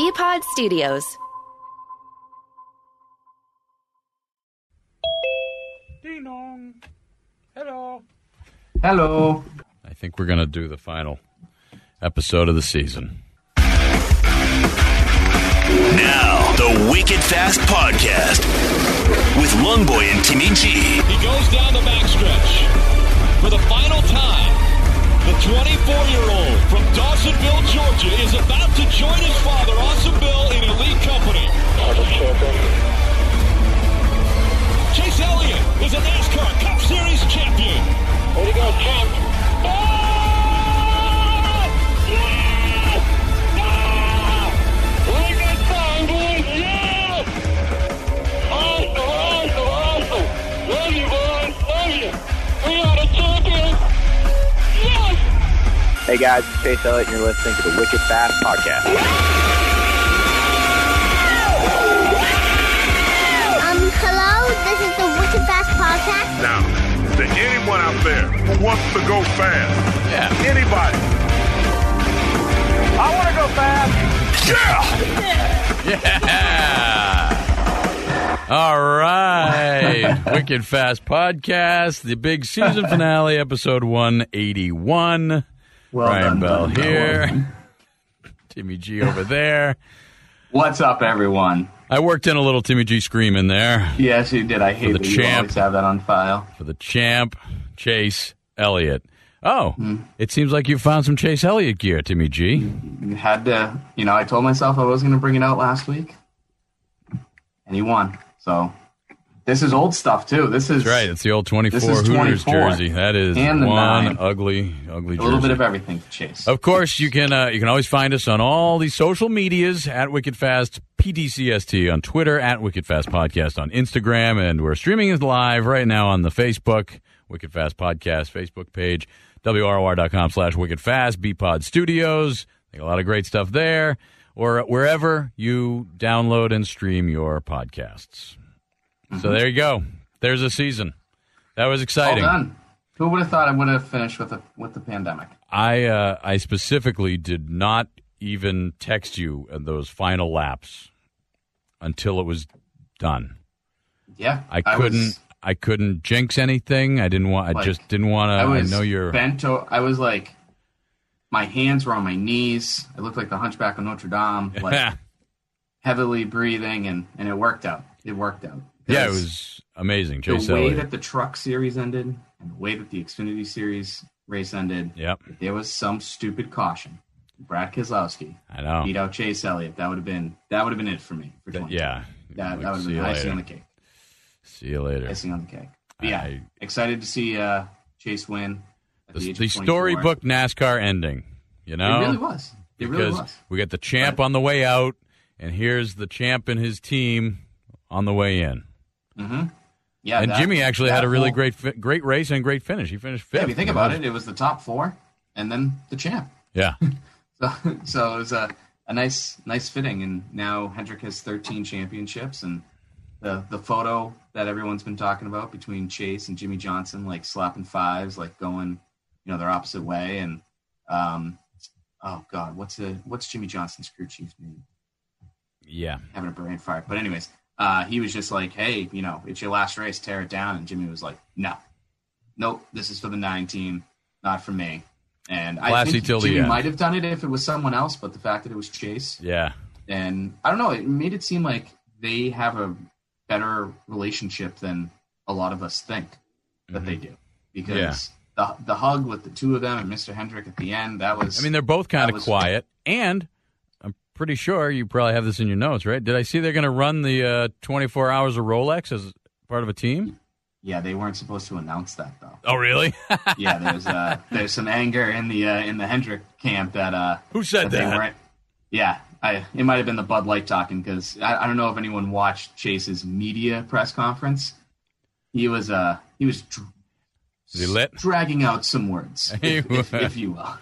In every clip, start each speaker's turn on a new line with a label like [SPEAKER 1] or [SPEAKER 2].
[SPEAKER 1] Bpod Studios.
[SPEAKER 2] Ding dong. Hello.
[SPEAKER 3] Hello.
[SPEAKER 2] I think we're going to do the final episode of the season.
[SPEAKER 4] Now, the Wicked Fast Podcast with Lungboy and Timmy G.
[SPEAKER 5] He goes down the backstretch for the final time. The 24-year-old from Dawsonville, Georgia, is about to join his father, Awesome Bill, in elite company. Chase Elliott is a NASCAR Cup Series champion. Way to go, champ.
[SPEAKER 6] Guys, it's Chase Elliott, and you're listening to the Wicked Fast Podcast.
[SPEAKER 7] Um, hello, this is the Wicked Fast Podcast.
[SPEAKER 8] Now, to anyone out there who wants to go fast,
[SPEAKER 2] Yeah.
[SPEAKER 8] anybody,
[SPEAKER 6] I want to go fast.
[SPEAKER 2] Yeah. All right. Wicked Fast Podcast, the big season finale, episode 181.
[SPEAKER 3] Well
[SPEAKER 2] Brian
[SPEAKER 3] done,
[SPEAKER 2] Bell
[SPEAKER 3] buddy.
[SPEAKER 2] here. Timmy G over there.
[SPEAKER 3] What's up, everyone?
[SPEAKER 2] I worked in a little Timmy G scream in there
[SPEAKER 3] Yes, you did. I hate
[SPEAKER 2] the
[SPEAKER 3] that you
[SPEAKER 2] champ.
[SPEAKER 3] always have that on file.
[SPEAKER 2] for the champ, Chase Elliott. Oh,
[SPEAKER 3] Hmm.
[SPEAKER 2] it seems like you found some Chase Elliott gear, Timmy G.
[SPEAKER 3] Had to, you know, I told myself I was going to bring it out last week, and he won. So this is old stuff too. This is
[SPEAKER 2] That's right. It's the old 24
[SPEAKER 3] This is
[SPEAKER 2] Hooters
[SPEAKER 3] 24.
[SPEAKER 2] jersey. That is
[SPEAKER 3] And the
[SPEAKER 2] one
[SPEAKER 3] nine.
[SPEAKER 2] ugly, ugly
[SPEAKER 3] a
[SPEAKER 2] jersey.
[SPEAKER 3] little bit of everything to chase.
[SPEAKER 2] Of course, you can uh, you can always find us on all the social medias at Wicked Fast PDCST on Twitter at Wicked Fast Podcast on Instagram, and we're streaming it live right now on the Facebook Wicked Fast Podcast Facebook page, WROR.com slash Wicked Fast, Bpod Studios. A lot of great stuff there, or wherever you download and stream your podcasts. So there you go. There's a season. That was
[SPEAKER 3] All
[SPEAKER 2] exciting.
[SPEAKER 3] done. Who would have thought I would have finished with the with the pandemic?
[SPEAKER 2] I uh, I specifically did not even text you in those final laps until it was done.
[SPEAKER 3] Yeah,
[SPEAKER 2] I couldn't I couldn't jinx anything. I didn't want. I just didn't want to.
[SPEAKER 3] I
[SPEAKER 2] I, know you're.
[SPEAKER 3] bent. o- I was like, my hands were on my knees. I looked like the Hunchback of Notre Dame, like heavily breathing, and and it worked out. It worked out.
[SPEAKER 2] Yeah, it was amazing.
[SPEAKER 3] the way
[SPEAKER 2] Elliott.
[SPEAKER 3] that the Truck Series ended, and the way that the Xfinity Series race ended.
[SPEAKER 2] Yep,
[SPEAKER 3] If there was some stupid caution, Brad Keselowski
[SPEAKER 2] I know.
[SPEAKER 3] beat out Chase Elliott. That would have been that would have been it for me. For
[SPEAKER 2] That-
[SPEAKER 3] 20.
[SPEAKER 2] yeah.
[SPEAKER 3] that,
[SPEAKER 2] Like,
[SPEAKER 3] that would have been icing on the cake.
[SPEAKER 2] See you later.
[SPEAKER 3] Icing on the cake. But yeah,
[SPEAKER 2] I-
[SPEAKER 3] excited to see uh, Chase win. The,
[SPEAKER 2] The, the storybook NASCAR ending. You know,
[SPEAKER 3] It really was. It really
[SPEAKER 2] because
[SPEAKER 3] was.
[SPEAKER 2] we got the champ on the way out, and here's the champ and his team on the way in.
[SPEAKER 3] Yeah,
[SPEAKER 2] and
[SPEAKER 3] that-
[SPEAKER 2] Jimmy actually had a really
[SPEAKER 3] whole-
[SPEAKER 2] great great race and great finish. He finished fifth.
[SPEAKER 3] Yeah, if you think about it, it was the top four, and then the champ.
[SPEAKER 2] Yeah,
[SPEAKER 3] So, so it was a, a nice, nice fitting. And now Hendrick has 13 championships, and the the photo that everyone's been talking about between Chase and Jimmie Johnson, like slapping fives, like going, you know, their opposite way. And um, oh god, what's the what's Jimmie Johnson's crew chief's name?
[SPEAKER 2] yeah.
[SPEAKER 3] Having a brain fart. But anyways, uh, he was just like, hey, you know, it's your last race, tear it down. And Jimmy was like, no, nope, this is for the nine team, not for me. And I think Jimmy might have done it if it was someone else, but the fact that it was Chase,
[SPEAKER 2] Yeah.
[SPEAKER 3] and I don't know, it made it seem like they have a better relationship than a lot of us think that they do. Because the the hug with the two of them and Mr. Hendrick at the end, that was
[SPEAKER 2] I mean, they're both kind of quiet, and pretty sure you probably have this in your notes, right? Did I see they're going to run the uh, 24 hours of Rolex as part of a team?
[SPEAKER 3] Yeah, they weren't supposed to announce that though.
[SPEAKER 2] Oh, really?
[SPEAKER 3] yeah, there's uh, there's some anger in the uh, in the Hendrick camp that uh,
[SPEAKER 2] Who said that?
[SPEAKER 3] weren't. Yeah, I it might have been the Bud Light talking because I, I don't know if anyone watched Chase's media press conference. He was uh he was dr-
[SPEAKER 2] he lit?
[SPEAKER 3] dragging out some words, if, if, if you will.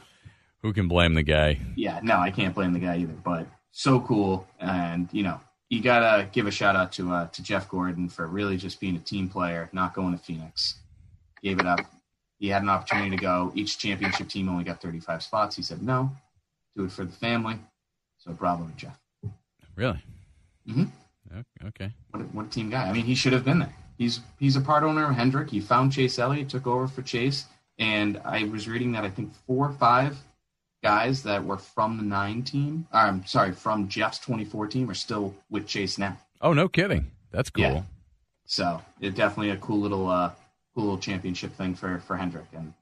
[SPEAKER 2] Who can blame the guy?
[SPEAKER 3] Yeah, no, I can't blame the guy either. But so cool, and you know, you gotta give a shout out to uh, to Jeff Gordon for really just being a team player, not going to Phoenix. Gave it up. He had an opportunity to go. Each championship team only got 35 spots. He said no, do it for the family. So bravo to Jeff.
[SPEAKER 2] Really?
[SPEAKER 3] Mhm.
[SPEAKER 2] O- Okay.
[SPEAKER 3] What a, what a team guy. I mean, he should have been there. He's he's a part owner of Hendrick. He found Chase Elliott, took over for Chase, and I was reading that I think four or five guys that were from the nine team, or, I'm sorry, from Jeff's 24 team, are still with Chase now.
[SPEAKER 2] Oh, no kidding. That's cool.
[SPEAKER 3] Yeah. So it's definitely a cool little uh, cool little championship thing for for Hendrick, and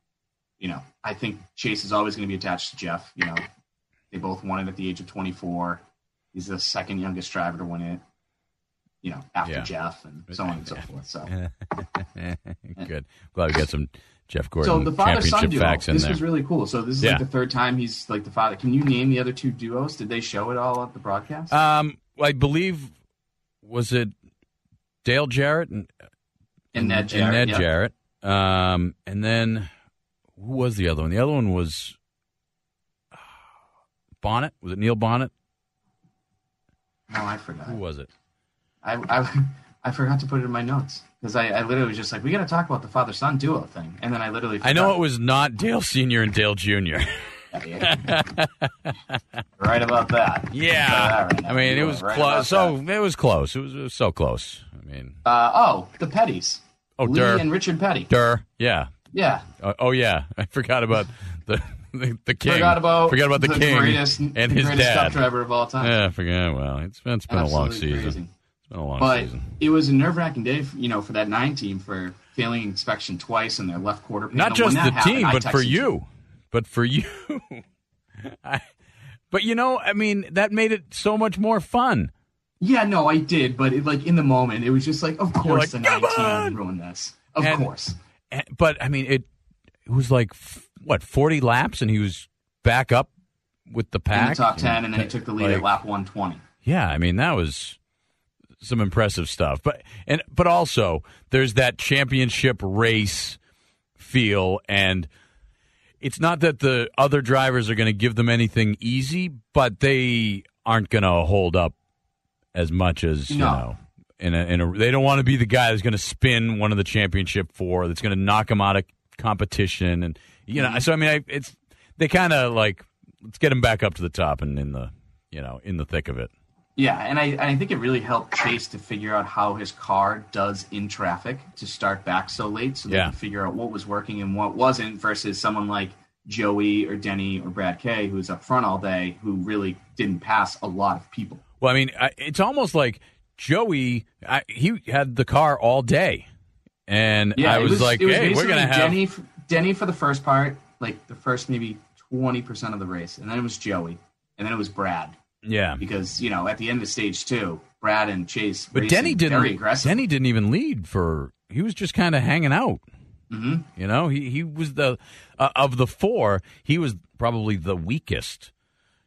[SPEAKER 3] you know I think Chase is always going to be attached to Jeff. You know, they both won it at the age of 24. He's the second youngest driver to win it. You know, after
[SPEAKER 2] Yeah.
[SPEAKER 3] Jeff and so on and so forth. So.
[SPEAKER 2] Good. Glad we got some Jeff Gordon.
[SPEAKER 3] So the father son duo.
[SPEAKER 2] facts
[SPEAKER 3] This
[SPEAKER 2] there.
[SPEAKER 3] was really cool. So this is
[SPEAKER 2] Yeah.
[SPEAKER 3] like the third time he's like the father. Can you name the other two duos? Did they show it all at the broadcast?
[SPEAKER 2] um, I believe was it Dale Jarrett and,
[SPEAKER 3] and Ned
[SPEAKER 2] and
[SPEAKER 3] Jarrett.
[SPEAKER 2] Ned
[SPEAKER 3] yeah.
[SPEAKER 2] Jarrett. Um, and then who was the other one? The other one was Bonnett. Was it Neil Bonnett?
[SPEAKER 3] No, I forgot.
[SPEAKER 2] Who was it?
[SPEAKER 3] I, I, I forgot to put it in my notes because I, I literally was just like, we got to talk about the father son duo thing, and then I literally.
[SPEAKER 2] I know it was not Dale Senior and Dale Junior.
[SPEAKER 3] right about that.
[SPEAKER 2] yeah,
[SPEAKER 3] right.
[SPEAKER 2] I mean it was
[SPEAKER 3] right
[SPEAKER 2] close. So it was close. It was, it was so close. I mean,
[SPEAKER 3] Uh, oh, the Petties.
[SPEAKER 2] oh,
[SPEAKER 3] Lee
[SPEAKER 2] Durr,
[SPEAKER 3] and Richard Petty.
[SPEAKER 2] Durr, yeah.
[SPEAKER 3] Yeah.
[SPEAKER 2] Oh, oh, yeah, I forgot about the the, the king.
[SPEAKER 3] Forgot about
[SPEAKER 2] forgot about the, king
[SPEAKER 3] greatest,
[SPEAKER 2] and his
[SPEAKER 3] greatest
[SPEAKER 2] dad.
[SPEAKER 3] Driver of all time.
[SPEAKER 2] Yeah, I forget. Well, it's been, it's been a long season.
[SPEAKER 3] crazy.
[SPEAKER 2] It's been a long
[SPEAKER 3] But
[SPEAKER 2] season.
[SPEAKER 3] it was a nerve wracking day, for, you know, for that nine team for failing inspection twice in their left quarter. panel.
[SPEAKER 2] Not just the
[SPEAKER 3] happened,
[SPEAKER 2] team, but for you. But for you. I, but you know, I mean, that made it so much more fun.
[SPEAKER 3] Yeah, no, I did, but it, like in the moment, it was just like, of course
[SPEAKER 2] like,
[SPEAKER 3] the
[SPEAKER 2] "Come
[SPEAKER 3] nine team
[SPEAKER 2] on!"
[SPEAKER 3] would ruin this. Of
[SPEAKER 2] And-
[SPEAKER 3] course.
[SPEAKER 2] And- But I mean, it it was like f- what forty laps, and he was back up with the pack, In
[SPEAKER 3] the top ten, and then he took the lead
[SPEAKER 2] like-
[SPEAKER 3] at lap one twenty.
[SPEAKER 2] Yeah, I mean that was some impressive stuff. But and but also there's that championship race feel and it's not that the other drivers are going to give them anything easy, but they aren't going to hold up as much as you know. In a, in a, they don't want to be the guy that's going to spin one of the championship four. That's going to knock them out of competition, and you know. So I mean, I, it's they kind of like let's get them back up to the top and in the you know in the thick of it.
[SPEAKER 3] Yeah, and I, and I think it really helped Chase to figure out how his car does in traffic to start back so late, so they
[SPEAKER 2] Yeah.
[SPEAKER 3] could figure out what was working and what wasn't, versus someone like Joey or Denny or Brad Kay, who was up front all day, who really didn't pass a lot of people.
[SPEAKER 2] Well, I mean, I, it's almost like Joey. I, he had the car all day, and
[SPEAKER 3] Yeah,
[SPEAKER 2] I
[SPEAKER 3] it
[SPEAKER 2] was, like,
[SPEAKER 3] was
[SPEAKER 2] "Hey, we're gonna have."
[SPEAKER 3] Denny, Denny for the first part, like the first maybe twenty percent of the race, and then it was Joey, and then it was Brad,
[SPEAKER 2] yeah,
[SPEAKER 3] because you know at the end of stage two, Brad and Chase,
[SPEAKER 2] but Denny didn't.
[SPEAKER 3] very aggressive.
[SPEAKER 2] Denny didn't even lead for. He was just kind of hanging out.
[SPEAKER 3] Mhm.
[SPEAKER 2] You know, he he was the uh, of the four. He was probably the weakest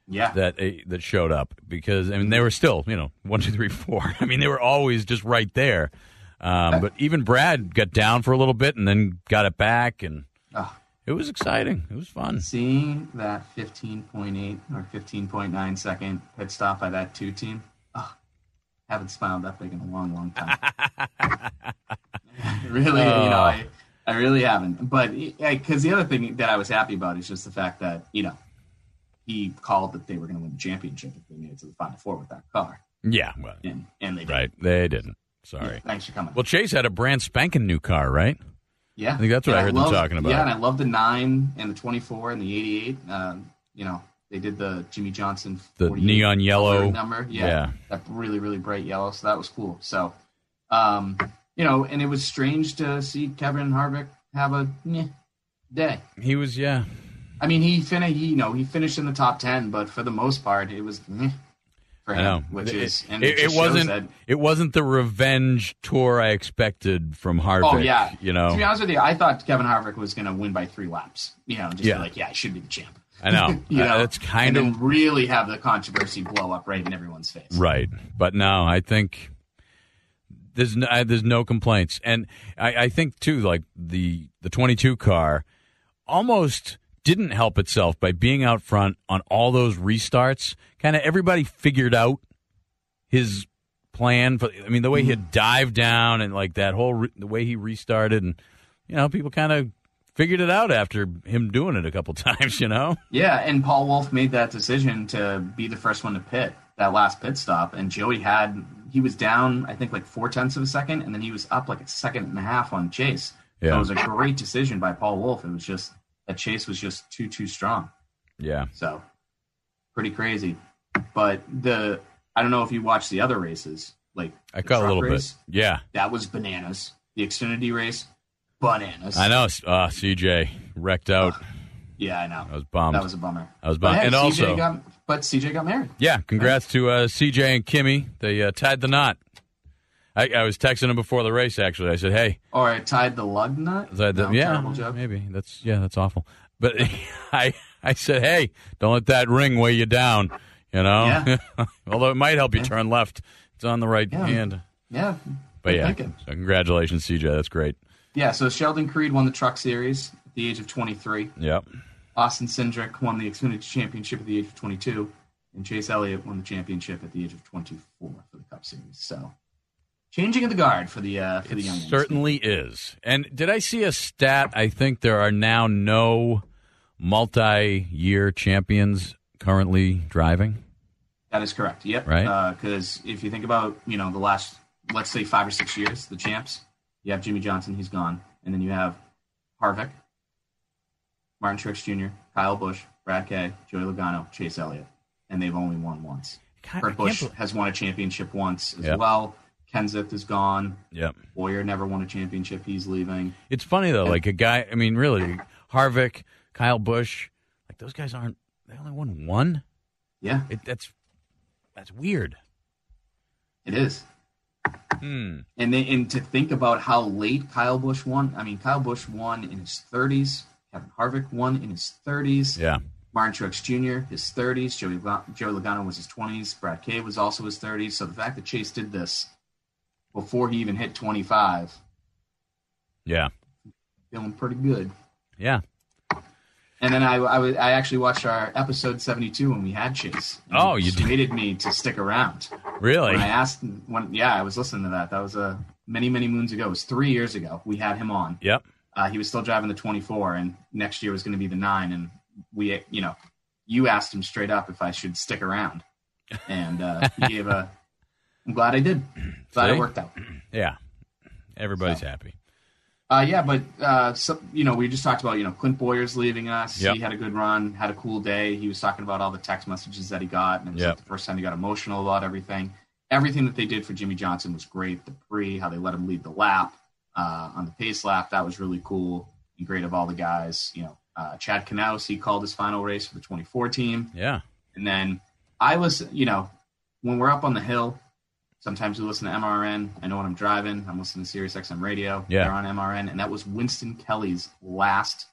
[SPEAKER 3] yeah,
[SPEAKER 2] that uh, that showed up because I mean they were still you know one two three four. I mean they were always just right there. Um, but even Brad got down for a little bit and then got it back, and. It was exciting. It was fun.
[SPEAKER 3] Seeing that 15.8 or 15.9 second pit stop by that two team, oh, haven't smiled that big in a long, long time. really, you know, oh. I, I really haven't. But because the other thing that I was happy about is just the fact that you know he called that they were going to win the championship if they made it to the final four with that car,
[SPEAKER 2] Yeah, well,
[SPEAKER 3] and and they did.
[SPEAKER 2] right. They didn't.
[SPEAKER 3] Yeah,
[SPEAKER 2] Sorry.
[SPEAKER 3] thanks for coming.
[SPEAKER 2] Well, Chase had a brand spanking new car, right?
[SPEAKER 3] Yeah,
[SPEAKER 2] I think that's what
[SPEAKER 3] And
[SPEAKER 2] I heard them
[SPEAKER 3] love-
[SPEAKER 2] talking about.
[SPEAKER 3] Yeah, and I love the nine and the twenty-four and the eighty-eight. Um, you know, they did the Jimmie Johnson
[SPEAKER 2] The neon yellow.
[SPEAKER 3] number. Yeah,
[SPEAKER 2] Yeah.
[SPEAKER 3] that really really bright yellow. So that was cool. So, um, you know, and it was strange to see Kevin Harvick have a meh day.
[SPEAKER 2] He was, yeah.
[SPEAKER 3] I mean, he finished. You know, he finished in the top ten, but for the most part, it was meh for
[SPEAKER 2] I
[SPEAKER 3] him,
[SPEAKER 2] know.
[SPEAKER 3] which
[SPEAKER 2] it,
[SPEAKER 3] is and
[SPEAKER 2] it,
[SPEAKER 3] it,
[SPEAKER 2] it wasn't.
[SPEAKER 3] that
[SPEAKER 2] It wasn't the revenge tour I expected from Harvick.
[SPEAKER 3] Oh yeah,
[SPEAKER 2] you know.
[SPEAKER 3] To be honest with you, I thought Kevin Harvick was going to win by three laps. You know, just
[SPEAKER 2] Yeah.
[SPEAKER 3] be like, yeah, I should be the champ.
[SPEAKER 2] I know.
[SPEAKER 3] you
[SPEAKER 2] Uh,
[SPEAKER 3] know,
[SPEAKER 2] it's kind
[SPEAKER 3] and
[SPEAKER 2] of
[SPEAKER 3] really have the controversy blow up right in everyone's face.
[SPEAKER 2] Right, but no, I think there's no, there's no complaints, and I, I think too, like the the 22 car almost didn't help itself by being out front on all those restarts. Kind of everybody figured out his plan. For, I mean, the way he had mm. dived down and like that whole re- the way he restarted, and you know, people kind of figured it out after him doing it a couple times. You know,
[SPEAKER 3] Yeah, and Paul Wolfe made that decision to be the first one to pit that last pit stop, and Joey had he was down I think like four tenths of a second, and then he was up like a second and a half on Chase.
[SPEAKER 2] Yeah.
[SPEAKER 3] it was a great decision by Paul Wolfe. It was just that Chase was just too too strong.
[SPEAKER 2] yeah.
[SPEAKER 3] So pretty crazy. But the I don't know if you watched the other races, like
[SPEAKER 2] I caught a little
[SPEAKER 3] race,
[SPEAKER 2] bit. Yeah,
[SPEAKER 3] That was bananas. The Xfinity race, bananas.
[SPEAKER 2] I know. Uh, CJ wrecked out.
[SPEAKER 3] Yeah, I know.
[SPEAKER 2] I was bummed.
[SPEAKER 3] That was a bummer.
[SPEAKER 2] I was
[SPEAKER 3] But
[SPEAKER 2] bummed.
[SPEAKER 3] hey,
[SPEAKER 2] and
[SPEAKER 3] CJ
[SPEAKER 2] also,
[SPEAKER 3] got, but CJ got married.
[SPEAKER 2] yeah, congrats to uh, CJ and Kimmy. They uh, tied the knot. I, I was texting him before the race. Actually, I said, "Hey,
[SPEAKER 3] Or I tied the lug nut.
[SPEAKER 2] the-
[SPEAKER 3] No,
[SPEAKER 2] yeah, maybe that's yeah, that's awful." But I I said, "Hey, don't let that ring weigh you down." You know,
[SPEAKER 3] Yeah.
[SPEAKER 2] although it might help you turn left. It's on the right
[SPEAKER 3] Yeah.
[SPEAKER 2] hand.
[SPEAKER 3] Yeah,
[SPEAKER 2] But yeah, so congratulations, CJ. That's great.
[SPEAKER 3] Yeah, so Sheldon Creed won the Truck Series at the age of 23.
[SPEAKER 2] Yep.
[SPEAKER 3] Austin Cindric won the Xfinity Championship at the age of 22, and Chase Elliott won the championship at the age of 24 for the Cup Series. So, changing of the guard for the uh, for the young ones.
[SPEAKER 2] Certainly is. And did I see a stat? I think there are now no multi-year champions currently driving.
[SPEAKER 3] That is correct. Yep.
[SPEAKER 2] Right.
[SPEAKER 3] Because if you think about you know the last let's say five or six years, the champs, you have Jimmie Johnson, he's gone, and then you have Harvick, Martin Truex Jr., Kyle Busch, Brad Kay, Joey Logano, Chase Elliott, and they've only won once.
[SPEAKER 2] God,
[SPEAKER 3] Kurt Busch has won a championship once as
[SPEAKER 2] Yep.
[SPEAKER 3] well. Kenseth is gone.
[SPEAKER 2] Yep.
[SPEAKER 3] Bowyer never won a championship. He's leaving.
[SPEAKER 2] It's funny though, like a guy. I mean, really, Harvick, Kyle Busch, like those guys aren't. They only won one.
[SPEAKER 3] Yeah,
[SPEAKER 2] It, that's that's weird.
[SPEAKER 3] it is.
[SPEAKER 2] Hmm.
[SPEAKER 3] And they, and to think about how late Kyle Busch won. I mean, Kyle Busch won in his 30s. Kevin Harvick won in his 30s.
[SPEAKER 2] Yeah.
[SPEAKER 3] Martin Truex Jr. his 30s. Joey Joey Logano was his 20s. Brad Kay was also his 30s. So the fact that Chase did this before he even hit 25,
[SPEAKER 2] Yeah.
[SPEAKER 3] feeling pretty good.
[SPEAKER 2] Yeah.
[SPEAKER 3] And then I, I, I actually watched our episode 72 when we had Chase.
[SPEAKER 2] Oh, you did?
[SPEAKER 3] persuaded me to stick around.
[SPEAKER 2] Really?
[SPEAKER 3] When I asked, when yeah, I was listening to that. That was uh, many, many moons ago. It was three years ago. We had him on.
[SPEAKER 2] Yep.
[SPEAKER 3] Uh, he was still driving the 24, and next year was going to be the nine. And we, you know, you asked him straight up if I should stick around, and uh, he gave a. I'm glad I did. Glad
[SPEAKER 2] See?
[SPEAKER 3] it worked out.
[SPEAKER 2] Yeah. Everybody's
[SPEAKER 3] So.
[SPEAKER 2] happy.
[SPEAKER 3] Uh, yeah, but uh, so, you know, we just talked about you know Clint Bowyer's leaving us.
[SPEAKER 2] Yep.
[SPEAKER 3] He had a good run, had a cool day. He was talking about all the text messages that he got, and it was
[SPEAKER 2] Yep.
[SPEAKER 3] like the first time he got emotional about everything. Everything that they did for Jimmie Johnson was great. The pre, how they let him lead the lap uh, on the pace lap, that was really cool and great of all the guys. You know, uh, Chad Knaus, he called his final race for the 24 team.
[SPEAKER 2] Yeah.
[SPEAKER 3] And then I was, you know, when we're up on the hill, sometimes we listen to MRN. I know when I'm driving, I'm listening to Sirius XM radio.
[SPEAKER 2] Yeah.
[SPEAKER 3] They're on MRN. And that was Winston Kelley's last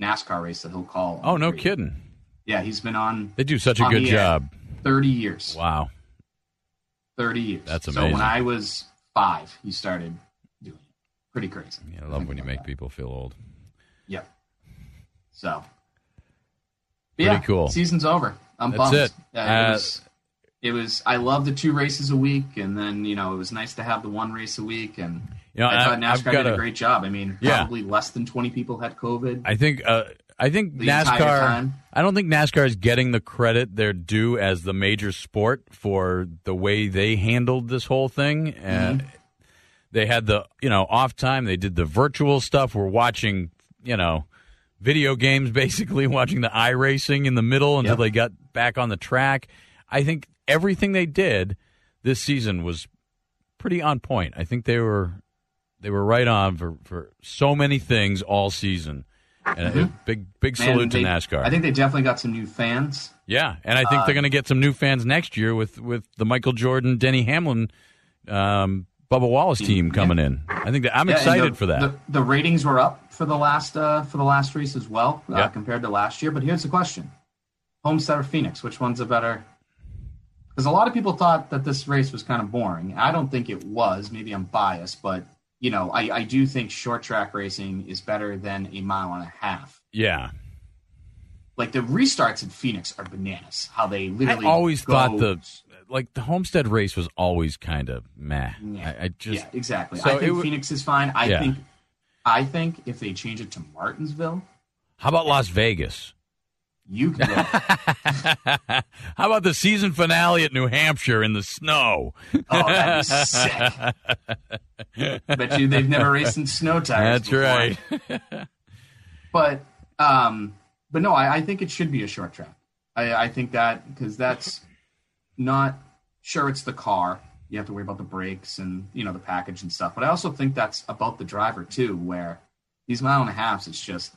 [SPEAKER 3] NASCAR race that he'll call.
[SPEAKER 2] Oh, no
[SPEAKER 3] radio.
[SPEAKER 2] kidding.
[SPEAKER 3] Yeah, he's been on
[SPEAKER 2] They do such a good job.
[SPEAKER 3] 30 years.
[SPEAKER 2] Wow.
[SPEAKER 3] 30 years.
[SPEAKER 2] That's amazing.
[SPEAKER 3] So when I was five, he started doing it. Pretty crazy.
[SPEAKER 2] Yeah, I love when you make people feel old.
[SPEAKER 3] Yep. So.
[SPEAKER 2] Pretty
[SPEAKER 3] yeah,
[SPEAKER 2] cool.
[SPEAKER 3] Season's over. I'm
[SPEAKER 2] That's
[SPEAKER 3] bummed.
[SPEAKER 2] it.
[SPEAKER 3] Yeah,
[SPEAKER 2] Uh,
[SPEAKER 3] it, was, it was. I love the two races a week, and then you know it was nice to have the one race a week. And
[SPEAKER 2] You know,
[SPEAKER 3] I thought NASCAR did
[SPEAKER 2] gotta-
[SPEAKER 3] a great job. I mean,
[SPEAKER 2] Yeah.
[SPEAKER 3] probably less than 20 people had COVID.
[SPEAKER 2] I think uh, I think NASCAR. I don't think NASCAR is getting the credit they're due as the major sport for the way they handled this whole thing. And
[SPEAKER 3] Mm-hmm.
[SPEAKER 2] they had the you know off time. They did the virtual stuff. We're watching you know video games basically, watching the iRacing in the middle until
[SPEAKER 3] Yep.
[SPEAKER 2] they got back on the track. I think everything they did this season was pretty on point. I think they were they were right on for, for so many things all season. And a big big
[SPEAKER 3] Mm-hmm.
[SPEAKER 2] Salute to NASCAR.
[SPEAKER 3] I think they definitely got some new fans.
[SPEAKER 2] yeah, and I think
[SPEAKER 3] Uh,
[SPEAKER 2] they're going to get some new fans next year with with the Michael Jordan, Denny Hamlin um, Bubba Wallace team coming in. I think that I'm
[SPEAKER 3] Yeah,
[SPEAKER 2] excited
[SPEAKER 3] the-
[SPEAKER 2] for that.
[SPEAKER 3] The, the ratings were up for the last uh, for the last race as well uh,
[SPEAKER 2] Yeah.
[SPEAKER 3] compared to last year. But here's the question: Homestead or Phoenix? Which one's a better? Because a lot of people thought that this race was kind of boring. I don't think it was. Maybe I'm biased, but you know, I, I do think short track racing is better than a mile and a half.
[SPEAKER 2] yeah,
[SPEAKER 3] Like the restarts in Phoenix are bananas. How they
[SPEAKER 2] I
[SPEAKER 3] literally
[SPEAKER 2] always
[SPEAKER 3] go-
[SPEAKER 2] thought the like the Homestead race was always kind of meh.
[SPEAKER 3] Yeah.
[SPEAKER 2] I, I just
[SPEAKER 3] yeah, exactly.
[SPEAKER 2] So
[SPEAKER 3] I think
[SPEAKER 2] w-
[SPEAKER 3] Phoenix is fine. I
[SPEAKER 2] Yeah.
[SPEAKER 3] think I think if they change it to Martinsville,
[SPEAKER 2] how about Las Vegas?
[SPEAKER 3] You can go.
[SPEAKER 2] How about the season finale at New Hampshire in the snow?
[SPEAKER 3] Oh, that'd be sick. Bet you they've never raced in snow tires.
[SPEAKER 2] That's
[SPEAKER 3] before.
[SPEAKER 2] right.
[SPEAKER 3] But um, but no, I, I think it should be a short track. I, I think that because that's not sure it's the car. You have to worry about the brakes and you know the package and stuff. But I also think that's about the driver too, where these mile and a halves, it's just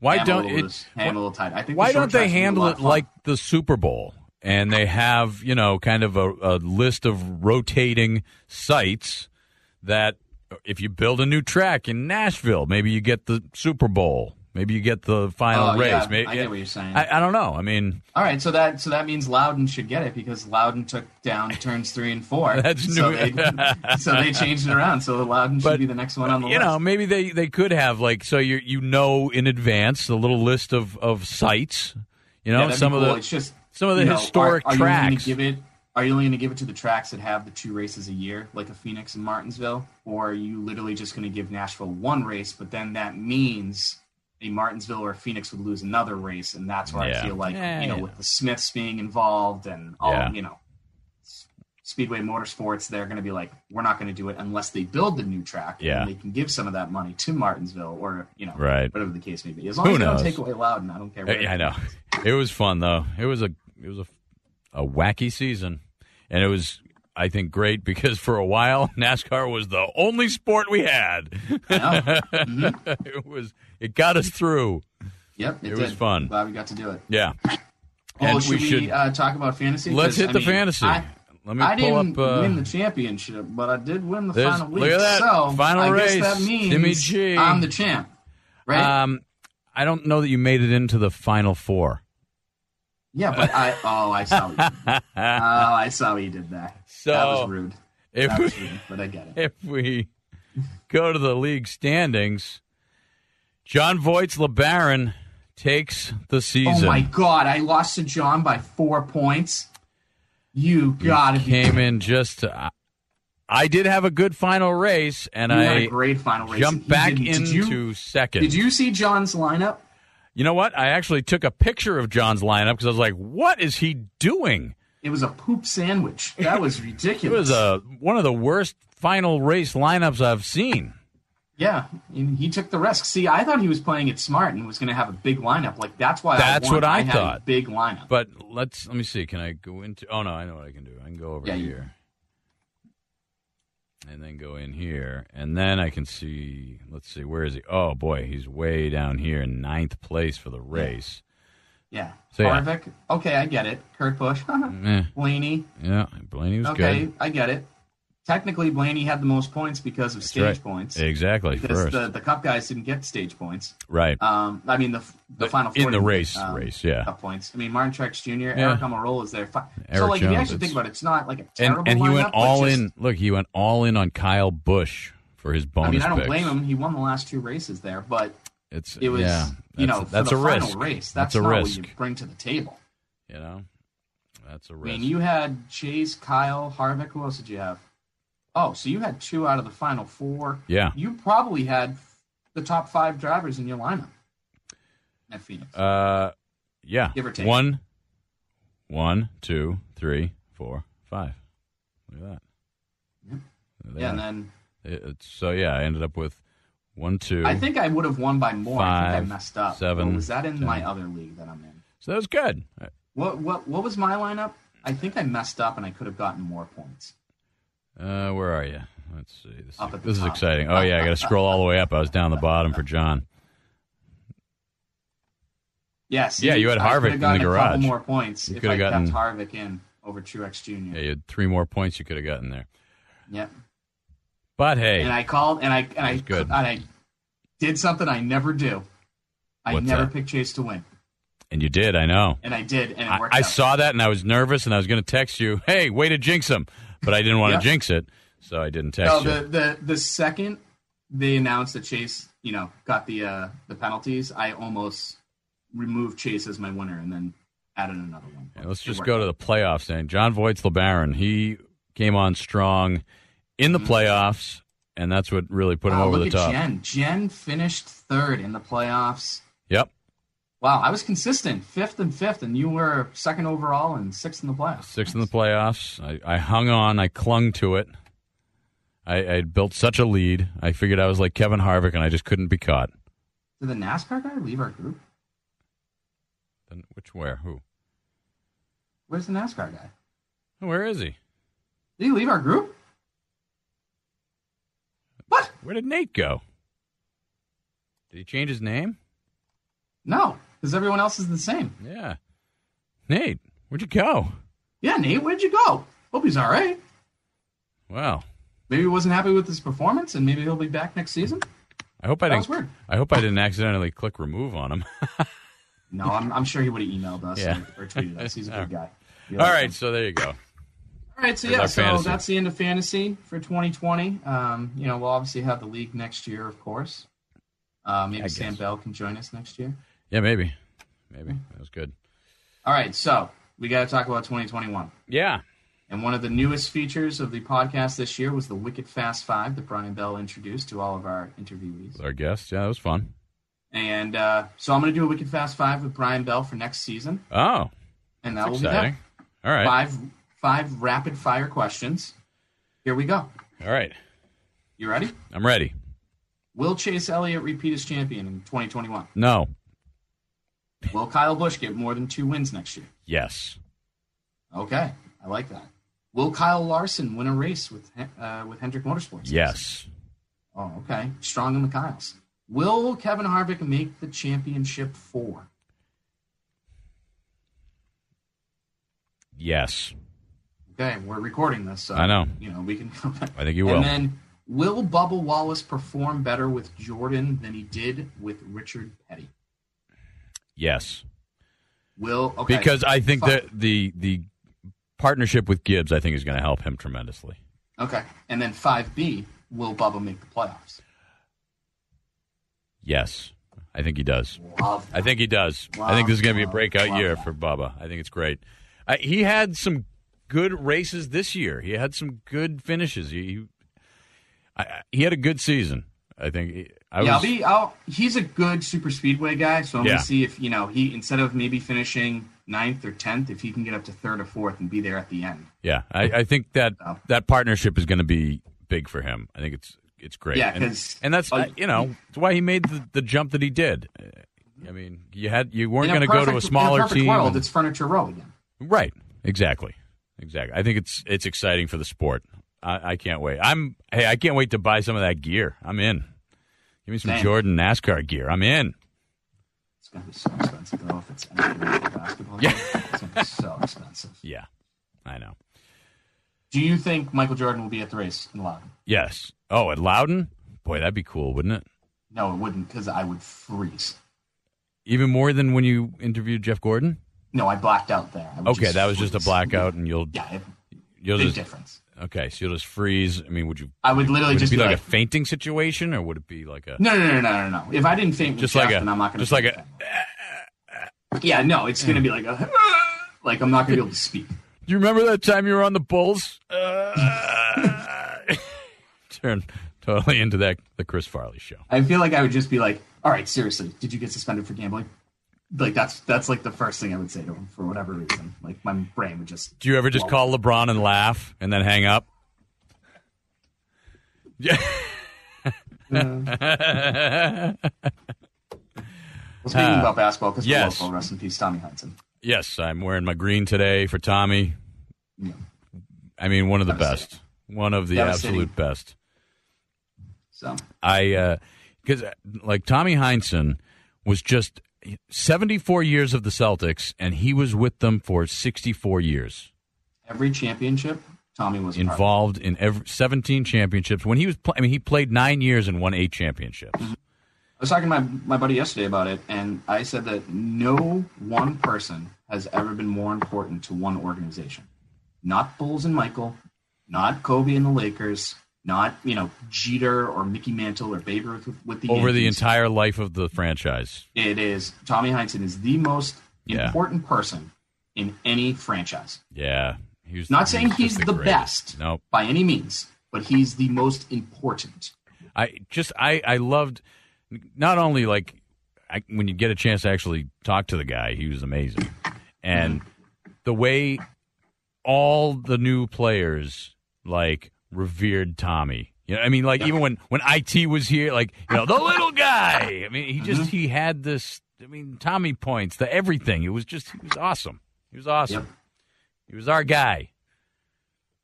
[SPEAKER 2] Why don't
[SPEAKER 3] little
[SPEAKER 2] it?
[SPEAKER 3] loose, ham a tight. I think
[SPEAKER 2] Why don't they
[SPEAKER 3] tracks would be a
[SPEAKER 2] handle it like the Super Bowl? And they have, you know, kind of a, a list of rotating sites that if you build a new track in Nashville, maybe you get the Super Bowl. Maybe you get the final
[SPEAKER 3] Oh,
[SPEAKER 2] race.
[SPEAKER 3] yeah,
[SPEAKER 2] maybe,
[SPEAKER 3] I get what you're saying.
[SPEAKER 2] I, I don't know. I mean,
[SPEAKER 3] All right, so that so that means Loudon should get it because Loudon took down turns three and four.
[SPEAKER 2] That's
[SPEAKER 3] so
[SPEAKER 2] new.
[SPEAKER 3] They, so they changed it around. So Loudon should be the next one on the
[SPEAKER 2] you
[SPEAKER 3] list.
[SPEAKER 2] know, maybe they, they could have like so you you know in advance a little list of, of sites. You know,
[SPEAKER 3] Yeah,
[SPEAKER 2] some
[SPEAKER 3] be
[SPEAKER 2] of
[SPEAKER 3] cool.
[SPEAKER 2] the
[SPEAKER 3] it's just
[SPEAKER 2] some of the
[SPEAKER 3] you know,
[SPEAKER 2] historic
[SPEAKER 3] are, are You
[SPEAKER 2] tracks.
[SPEAKER 3] gonna give it, are you only going to give it to the tracks that have the two races a year, like a Phoenix and Martinsville, or are you literally just going to give Nashville one race? But then that means Martinsville or a Phoenix would lose another race, and that's where
[SPEAKER 2] Yeah.
[SPEAKER 3] I feel like
[SPEAKER 2] Yeah,
[SPEAKER 3] you know
[SPEAKER 2] yeah.
[SPEAKER 3] with the Smiths being involved and all
[SPEAKER 2] Yeah.
[SPEAKER 3] you know. Speedway Motorsports, they're going to be like, we're not going to do it unless they build the new track. and
[SPEAKER 2] Yeah.
[SPEAKER 3] they can give some of that money to Martinsville or you know,
[SPEAKER 2] Right.
[SPEAKER 3] whatever the case may be. As long
[SPEAKER 2] Who
[SPEAKER 3] as they
[SPEAKER 2] knows?
[SPEAKER 3] don't take away Loudon, I don't care. What
[SPEAKER 2] Yeah, I know. It was fun though. It was a it was a a wacky season, and it was I think great because for a while NASCAR was the only sport we had.
[SPEAKER 3] Mm-hmm.
[SPEAKER 2] it was it got us through.
[SPEAKER 3] Yep, it,
[SPEAKER 2] It was
[SPEAKER 3] did.
[SPEAKER 2] fun.
[SPEAKER 3] Glad we got to do it.
[SPEAKER 2] Yeah.
[SPEAKER 3] Oh,
[SPEAKER 2] And
[SPEAKER 3] should
[SPEAKER 2] we
[SPEAKER 3] we,
[SPEAKER 2] should-
[SPEAKER 3] uh, talk about fantasy?
[SPEAKER 2] Let's hit
[SPEAKER 3] I
[SPEAKER 2] the
[SPEAKER 3] mean,
[SPEAKER 2] fantasy.
[SPEAKER 3] I,
[SPEAKER 2] Let me
[SPEAKER 3] I
[SPEAKER 2] pull
[SPEAKER 3] didn't
[SPEAKER 2] up. Uh,
[SPEAKER 3] win the championship, but I did win the final week.
[SPEAKER 2] look at that.
[SPEAKER 3] So
[SPEAKER 2] Final
[SPEAKER 3] I
[SPEAKER 2] race.
[SPEAKER 3] guess that means
[SPEAKER 2] Timmy G.
[SPEAKER 3] I'm the champ, right?
[SPEAKER 2] um, I don't know that you made it into the final four.
[SPEAKER 3] yeah, but I oh I saw you oh I saw you did there.
[SPEAKER 2] So
[SPEAKER 3] that was rude.
[SPEAKER 2] if
[SPEAKER 3] That
[SPEAKER 2] we,
[SPEAKER 3] was rude, but I get it.
[SPEAKER 2] if we go to the league standings, John Voight's LeBaron takes the season.
[SPEAKER 3] Oh my god, I lost to John by four points. You gotta be
[SPEAKER 2] came in just. To, I did have a good final race, and
[SPEAKER 3] You had a great final race.
[SPEAKER 2] jumped back into
[SPEAKER 3] you-
[SPEAKER 2] second.
[SPEAKER 3] Did you see John's lineup?
[SPEAKER 2] You know what? I actually took a picture of John's lineup because I was like, "What is he doing?"
[SPEAKER 3] It was a poop sandwich. That was ridiculous.
[SPEAKER 2] It was a one of the worst final race lineups I've seen.
[SPEAKER 3] Yeah, he he took the risk. See, I thought he was playing it smart and was going to have a big lineup. Like that's why.
[SPEAKER 2] That's
[SPEAKER 3] I
[SPEAKER 2] what I
[SPEAKER 3] had
[SPEAKER 2] thought.
[SPEAKER 3] A big lineup.
[SPEAKER 2] But let's let me see. Can I go into? Oh no, I know what I can do. I can go over
[SPEAKER 3] Yeah, you-
[SPEAKER 2] here, and then go in here, and then I can see. Let's see, where is he? Oh boy, he's way down here in ninth place for the race.
[SPEAKER 3] yeah,
[SPEAKER 2] So, yeah.
[SPEAKER 3] Harvick. Okay, I get it. Kurt Busch. Blaney.
[SPEAKER 2] yeah, Blaney was
[SPEAKER 3] Okay,
[SPEAKER 2] good.
[SPEAKER 3] I get it. Technically, Blaney had the most points because of stage
[SPEAKER 2] right.
[SPEAKER 3] points.
[SPEAKER 2] Exactly
[SPEAKER 3] Because
[SPEAKER 2] first,
[SPEAKER 3] the the Cup guys didn't get stage points.
[SPEAKER 2] right?
[SPEAKER 3] Um, I mean the the
[SPEAKER 2] The-
[SPEAKER 3] final
[SPEAKER 2] in the race-
[SPEAKER 3] um,
[SPEAKER 2] race, yeah.
[SPEAKER 3] Cup points. I mean Martin Truex Jr.
[SPEAKER 2] Yeah.
[SPEAKER 3] Eric Almirola is there. Fi- so like if you actually think about it, it's not like a
[SPEAKER 2] and
[SPEAKER 3] terrible
[SPEAKER 2] and he went
[SPEAKER 3] lineup, but
[SPEAKER 2] all
[SPEAKER 3] just-
[SPEAKER 2] in. Look, he went all in on Kyle Busch for his bonus.
[SPEAKER 3] I mean, I don't
[SPEAKER 2] picks.
[SPEAKER 3] blame him. He won the last two races there, but
[SPEAKER 2] It's
[SPEAKER 3] it was
[SPEAKER 2] yeah,
[SPEAKER 3] you know
[SPEAKER 2] that's, a risk.
[SPEAKER 3] final race. That's,
[SPEAKER 2] That's a
[SPEAKER 3] not
[SPEAKER 2] risk.
[SPEAKER 3] what you bring to the table.
[SPEAKER 2] You know, that's a risk.
[SPEAKER 3] I mean, you had Chase, Kyle, Harvick. Who else did you have? Oh, so you had two out of the final four.
[SPEAKER 2] Yeah.
[SPEAKER 3] You probably had the top five drivers in your lineup at Phoenix.
[SPEAKER 2] Uh, yeah.
[SPEAKER 3] Give or take.
[SPEAKER 2] One, one, two, three, four, five. Look at that. They
[SPEAKER 3] yeah, and then
[SPEAKER 2] It- it's- so yeah, I ended up with one, two.
[SPEAKER 3] I think I would have won by more. I think I messed up.
[SPEAKER 2] seven,
[SPEAKER 3] Or was that in my other league that I'm in?
[SPEAKER 2] so that was good.
[SPEAKER 3] What what what was my lineup? I think I messed up and I could have gotten more points.
[SPEAKER 2] Uh, where are you? Let's see. This,
[SPEAKER 3] Up
[SPEAKER 2] this is exciting. Oh yeah, I got to scroll all the way up. I was down the bottom for John.
[SPEAKER 3] Yes.
[SPEAKER 2] Yeah, you had Harvick in the
[SPEAKER 3] A couple
[SPEAKER 2] garage.
[SPEAKER 3] more points
[SPEAKER 2] You
[SPEAKER 3] if
[SPEAKER 2] could
[SPEAKER 3] I
[SPEAKER 2] have gotten-
[SPEAKER 3] kept Harvick in over Truex Jr.
[SPEAKER 2] Yeah, you had three more points you could have gotten there.
[SPEAKER 3] Yep.
[SPEAKER 2] But hey,
[SPEAKER 3] And I called and I and I
[SPEAKER 2] good.
[SPEAKER 3] and I did something I never do. I
[SPEAKER 2] What's
[SPEAKER 3] never
[SPEAKER 2] that?
[SPEAKER 3] pick Chase to win,
[SPEAKER 2] and you did, I know.
[SPEAKER 3] and I did, and it
[SPEAKER 2] I. I saw that and I was nervous and I was going to text you, hey, way to jinx him. But I didn't want to jinx it, so I didn't text
[SPEAKER 3] No,
[SPEAKER 2] you.
[SPEAKER 3] the, the the second they announced that Chase, you know, got the uh, the penalties, I almost removed Chase as my winner and then added another one.
[SPEAKER 2] Yeah, let's just go to the playoffs then. John Voigt's LeBaron, he came on strong in the playoffs, and that's what really put him
[SPEAKER 3] Mm-hmm.
[SPEAKER 2] Over the top.
[SPEAKER 3] Jen. Jen finished third in the playoffs.
[SPEAKER 2] Yep,
[SPEAKER 3] Wow, I was consistent, fifth and fifth, and you were second overall and sixth in the playoffs.
[SPEAKER 2] sixth in the playoffs. I, I hung on, I clung to it. I, I built such a lead. I figured I was like Kevin Harvick, and I just couldn't be caught.
[SPEAKER 3] Did the NASCAR guy leave our group?
[SPEAKER 2] Then which where who?
[SPEAKER 3] Where's the NASCAR guy?
[SPEAKER 2] Where is he?
[SPEAKER 3] Did he leave our group? What?
[SPEAKER 2] Where did Nate go? Did he change his name?
[SPEAKER 3] No, because everyone else is the same.
[SPEAKER 2] Yeah, Nate, where'd you go?
[SPEAKER 3] Yeah, Nate, where'd you go? Hope he's all right.
[SPEAKER 2] Wow.
[SPEAKER 3] Maybe he wasn't happy with his performance, and maybe he'll be back next season.
[SPEAKER 2] I hope I
[SPEAKER 3] That
[SPEAKER 2] didn't.
[SPEAKER 3] was weird.
[SPEAKER 2] I hope I didn't accidentally click remove on him.
[SPEAKER 3] No, I'm, I'm sure he would have emailed us
[SPEAKER 2] Yeah.
[SPEAKER 3] or, or tweeted us. He's a good guy. He
[SPEAKER 2] All
[SPEAKER 3] likes him.
[SPEAKER 2] so there you go.
[SPEAKER 3] All right, so
[SPEAKER 2] There's
[SPEAKER 3] yeah, so
[SPEAKER 2] fantasy.
[SPEAKER 3] that's the end of fantasy for 2020. Um, you know, we'll obviously have the league next year, of course. Uh, maybe Sam. Bell can join us next year.
[SPEAKER 2] Yeah, maybe, maybe that was good.
[SPEAKER 3] All right, so we got to talk about 2021.
[SPEAKER 2] Yeah,
[SPEAKER 3] And one of the newest features of the podcast this year was the Wicked Fast Five that Brian Bell introduced to all of our interviewees.
[SPEAKER 2] with our guests. Yeah, that was fun.
[SPEAKER 3] And uh, so I'm going to do a Wicked Fast Five with Brian Bell for next season,
[SPEAKER 2] Oh,
[SPEAKER 3] and that will be
[SPEAKER 2] exciting.
[SPEAKER 3] that.
[SPEAKER 2] All right,
[SPEAKER 3] Five five rapid fire questions. Here we go.
[SPEAKER 2] all right.
[SPEAKER 3] You ready?
[SPEAKER 2] I'm ready.
[SPEAKER 3] Will Chase Elliott repeat as champion in 2021?
[SPEAKER 2] No.
[SPEAKER 3] Will Kyle Busch get more than two wins next year?
[SPEAKER 2] Yes.
[SPEAKER 3] Okay, I like that. Will Kyle Larson win a race with uh, with Hendrick Motorsports?
[SPEAKER 2] Yes.
[SPEAKER 3] Oh, okay. Strong in the Kyles. Will Kevin Harvick make the championship four?
[SPEAKER 2] Yes.
[SPEAKER 3] Okay, we're recording this, so
[SPEAKER 2] I know.
[SPEAKER 3] You know we can. come back.
[SPEAKER 2] I think you will.
[SPEAKER 3] And then, will Bubba Wallace perform better with Jordan than he did with Richard Petty?
[SPEAKER 2] Yes.
[SPEAKER 3] Will okay
[SPEAKER 2] Because I think
[SPEAKER 3] fine.
[SPEAKER 2] that the the partnership with Gibbs, I think, is going to help him tremendously.
[SPEAKER 3] okay, and then five B. Will Bubba make the playoffs?
[SPEAKER 2] Yes. I think he does.
[SPEAKER 3] Love.
[SPEAKER 2] I think he does. I think this is going to be a breakout
[SPEAKER 3] Love
[SPEAKER 2] year
[SPEAKER 3] that.
[SPEAKER 2] for Bubba. I think it's great. I, he had some good races this year. He had some good finishes. He he, I- he had a good season. I think. I
[SPEAKER 3] yeah, I'll be. I'll, he's a good super speedway guy, so I'm
[SPEAKER 2] Yeah.
[SPEAKER 3] gonna see if you know he instead of maybe finishing ninth or tenth, if he can get up to third or fourth and be there at the end.
[SPEAKER 2] yeah, I, I think that
[SPEAKER 3] So.
[SPEAKER 2] that partnership is going to be big for him. I think it's it's great.
[SPEAKER 3] Yeah,
[SPEAKER 2] and, and that's
[SPEAKER 3] uh,
[SPEAKER 2] you know that's why he made the, the jump that he did. Uh, I mean, you had you weren't going to go to a smaller
[SPEAKER 3] in a
[SPEAKER 2] team.
[SPEAKER 3] World,
[SPEAKER 2] and-
[SPEAKER 3] it's Furniture Row again.
[SPEAKER 2] Right. Exactly. Exactly. I think it's it's exciting for the sport. I, I can't wait. I'm hey, I can't wait to buy some of that gear. I'm in. Give me some
[SPEAKER 3] Same.
[SPEAKER 2] Jordan NASCAR gear. I'm in.
[SPEAKER 3] It's gonna be so expensive though if it's basketball.
[SPEAKER 2] Yeah.
[SPEAKER 3] it's gonna be so expensive.
[SPEAKER 2] Yeah. I know.
[SPEAKER 3] Do you think Michael Jordan will be at the race in Loudon?
[SPEAKER 2] Yes. Oh, at Loudon? Boy, that'd be cool, wouldn't it?
[SPEAKER 3] No, it wouldn't because I would freeze.
[SPEAKER 2] Even more than when you interviewed Jeff Gordon?
[SPEAKER 3] No, I blacked out there.
[SPEAKER 2] Okay, that was just a blackout and you'll
[SPEAKER 3] Yeah, it,
[SPEAKER 2] you'll
[SPEAKER 3] big
[SPEAKER 2] just
[SPEAKER 3] difference.
[SPEAKER 2] Okay, so you'll just freeze. I mean, would you
[SPEAKER 3] I would literally
[SPEAKER 2] would
[SPEAKER 3] just
[SPEAKER 2] be
[SPEAKER 3] be
[SPEAKER 2] like,
[SPEAKER 3] like,
[SPEAKER 2] a fainting situation or would it be like a
[SPEAKER 3] no, no, no, no, no, no. If I didn't faint
[SPEAKER 2] just like a
[SPEAKER 3] then I'm not gonna
[SPEAKER 2] just like a.
[SPEAKER 3] Yeah, no, it's gonna be like a like I'm not gonna be able to speak.
[SPEAKER 2] Do you remember that time you were on the Bulls? Uh, turn totally into that the Chris Farley show.
[SPEAKER 3] I feel like I would just be like, "All right, seriously, did you get suspended for gambling?" Like that's that's like the first thing I would say to him for whatever reason. Like my brain would just.
[SPEAKER 2] Do you ever just call LeBron and laugh and then hang up? Yeah.
[SPEAKER 3] Well, speaking
[SPEAKER 2] Uh,
[SPEAKER 3] about basketball, because
[SPEAKER 2] yes.
[SPEAKER 3] local, rest in peace, Tommy Heinsohn.
[SPEAKER 2] yes, I'm wearing my green today for Tommy.
[SPEAKER 3] Yeah.
[SPEAKER 2] I mean, one of the best. One of the absolute best.
[SPEAKER 3] So
[SPEAKER 2] I because like Tommy Heinsohn was just 74 years of the Celtics, and he was with them for 64 years.
[SPEAKER 3] every championship Tommy was a part of it.
[SPEAKER 2] involved in every, 17 championships. When he was, pl- I mean, he played nine years and won eight championships. Mm-hmm.
[SPEAKER 3] I was talking to my, my buddy yesterday about it, and I said that no one person has ever been more important to one organization. Not Bulls and Michael, not Kobe and the Lakers, not you know Jeter or Mickey Mantle or Babe Ruth with, with the
[SPEAKER 2] Over the entire life of the franchise.
[SPEAKER 3] It is Tommy Heinsohn is the most
[SPEAKER 2] Yeah.
[SPEAKER 3] important person in any franchise.
[SPEAKER 2] Yeah. He was,
[SPEAKER 3] Not saying
[SPEAKER 2] was
[SPEAKER 3] he's
[SPEAKER 2] just
[SPEAKER 3] the
[SPEAKER 2] greatest.
[SPEAKER 3] best
[SPEAKER 2] Nope.
[SPEAKER 3] by any means, but he's the most important.
[SPEAKER 2] I just I I loved not only like I, when you get a chance to actually talk to the guy, he was amazing, and mm-hmm. the way all the new players like revered Tommy. You know, I mean, like even when when it was here, like you know the little guy. I mean, he just mm-hmm. he had this. I mean, Tommy points, the everything. It was just he was awesome. He was awesome.
[SPEAKER 3] Yep.
[SPEAKER 2] He was our guy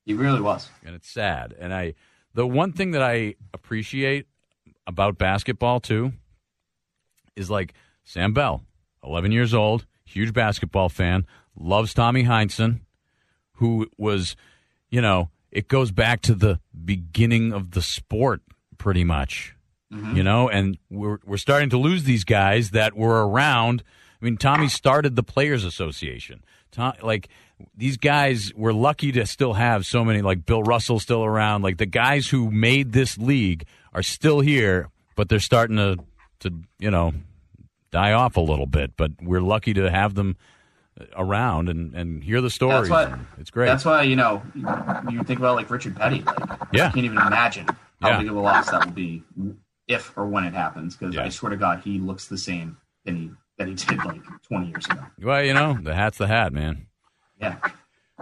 [SPEAKER 3] He really was.
[SPEAKER 2] and it's sad. And I, the one thing that I appreciate about basketball too, is like Sam Bell, eleven years old, huge basketball fan, loves Tommy Heinsohn, who was, you know, it goes back to the beginning of the sport pretty much. Mm-hmm. You know, and we're we're starting to lose these guys that were around. I mean, Tommy started the Players Association. Tom, like these guys, we're lucky to still have so many. Like Bill Russell still around. Like the guys who made this league are still here, but they're starting to to you know die off a little bit. But we're lucky to have them around and and hear the stories.
[SPEAKER 3] That's why
[SPEAKER 2] it's great.
[SPEAKER 3] That's why you know you think about like Richard Petty. Like
[SPEAKER 2] Yeah.
[SPEAKER 3] I can't even imagine how
[SPEAKER 2] Yeah.
[SPEAKER 3] big of a loss that will be if or when it happens. Because
[SPEAKER 2] Yeah.
[SPEAKER 3] I swear to God, he looks the same than he that he did like 20 years ago.
[SPEAKER 2] well, you know, the hat's the hat, man.
[SPEAKER 3] Yeah,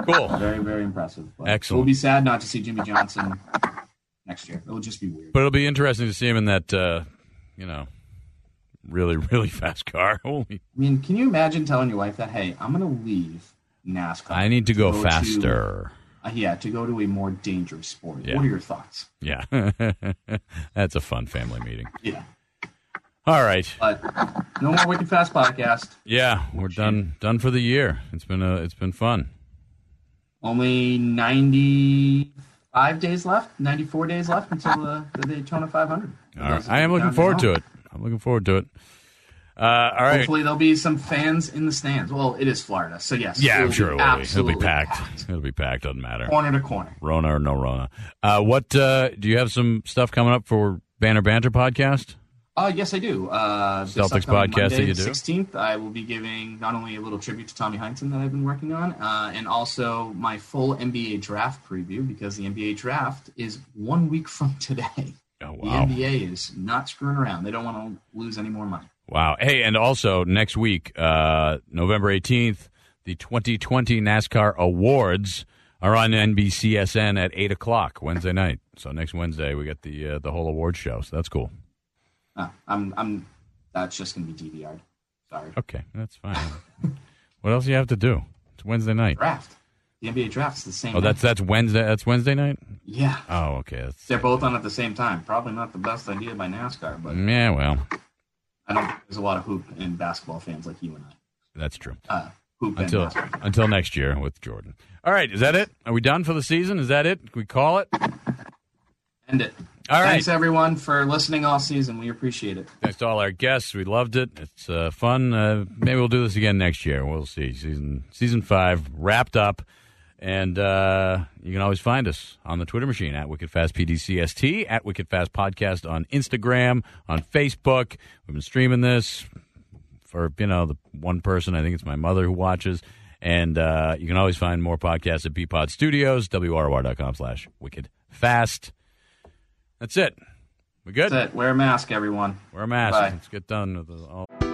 [SPEAKER 2] Cool.
[SPEAKER 3] very very impressive. But
[SPEAKER 2] Excellent.
[SPEAKER 3] It will be sad not to see Jimmie Johnson next year. It will just be weird.
[SPEAKER 2] But it'll be interesting to see him in that, uh, you know, really, really fast car. Holy,
[SPEAKER 3] I mean, can you imagine telling your wife that, hey, I'm going to leave NASCAR.
[SPEAKER 2] I need to go
[SPEAKER 3] to-
[SPEAKER 2] faster.
[SPEAKER 3] uh, yeah, to go to a more dangerous sport.
[SPEAKER 2] Yeah.
[SPEAKER 3] What are your thoughts?
[SPEAKER 2] Yeah, that's a fun family meeting.
[SPEAKER 3] Yeah,
[SPEAKER 2] All right,
[SPEAKER 3] but no more Wicked Fast podcast.
[SPEAKER 2] yeah, we're done. Done for the year. It's been a, it's been fun.
[SPEAKER 3] Only 95 days left, 94 days left until the, the Daytona 500.
[SPEAKER 2] All right, I am looking forward to it. I'm looking forward to it. Uh, all right.
[SPEAKER 3] Hopefully, there'll be some fans in the stands. Well, it is Florida, so yes.
[SPEAKER 2] Yeah, I'm sure it will. be. It'll be packed. It'll be packed. Doesn't matter.
[SPEAKER 3] corner to corner.
[SPEAKER 2] Rona or no Rona. Uh, what uh, do you have some stuff coming up for Banner Banter podcast?
[SPEAKER 3] Uh, yes, I do. Uh,
[SPEAKER 2] Celtics podcast that
[SPEAKER 3] Monday,
[SPEAKER 2] you do?
[SPEAKER 3] 16th, I will be giving not only a little tribute to Tommy Heinsohn that I've been working on, uh, and also my full NBA draft preview because the NBA draft is one week from today.
[SPEAKER 2] Oh
[SPEAKER 3] The NBA is not screwing around. They don't want to lose any more money.
[SPEAKER 2] wow. Hey, and also next week, uh, November 18th, the 2020 NASCAR Awards are on NBCSN at eight o'clock Wednesday night. So next Wednesday we get the uh, the whole award show. So that's cool.
[SPEAKER 3] Uh, I'm, I'm. That's just going to be DVR'd. Sorry.
[SPEAKER 2] Okay, that's fine. what else do you have to do? It's Wednesday night.
[SPEAKER 3] Draft. The NBA draft's the same.
[SPEAKER 2] Oh, that's
[SPEAKER 3] night.
[SPEAKER 2] that's Wednesday. That's Wednesday night.
[SPEAKER 3] yeah.
[SPEAKER 2] Oh, okay. That's,
[SPEAKER 3] They're both on at the same time. Probably not the best idea by NASCAR, but
[SPEAKER 2] yeah, well,
[SPEAKER 3] I don't. think There's a lot of hoop and basketball fans like you and I.
[SPEAKER 2] that's true.
[SPEAKER 3] Uh, hoop
[SPEAKER 2] Until until next year with Jordan. All right, is that it? Are we done for the season? Is that it? Can we call it?
[SPEAKER 3] End it.
[SPEAKER 2] All right.
[SPEAKER 3] Thanks everyone for listening all season. We appreciate it.
[SPEAKER 2] Thanks to all our guests. We loved it. It's uh, fun. Uh, maybe we'll do this again next year. We'll see. Season season five wrapped up, and uh, you can always find us on the Twitter machine at WickedFastPDCST at WickedFast Podcast on Instagram, on Facebook. We've been streaming this for you know the one person. I think it's my mother who watches. And uh, you can always find more podcasts at Bpod Studios, WROR.com slash Wicked Fast. That's it. We good?
[SPEAKER 3] That's it. Wear a mask, everyone.
[SPEAKER 2] Wear a mask.
[SPEAKER 3] Bye.
[SPEAKER 2] Let's get done with the, all.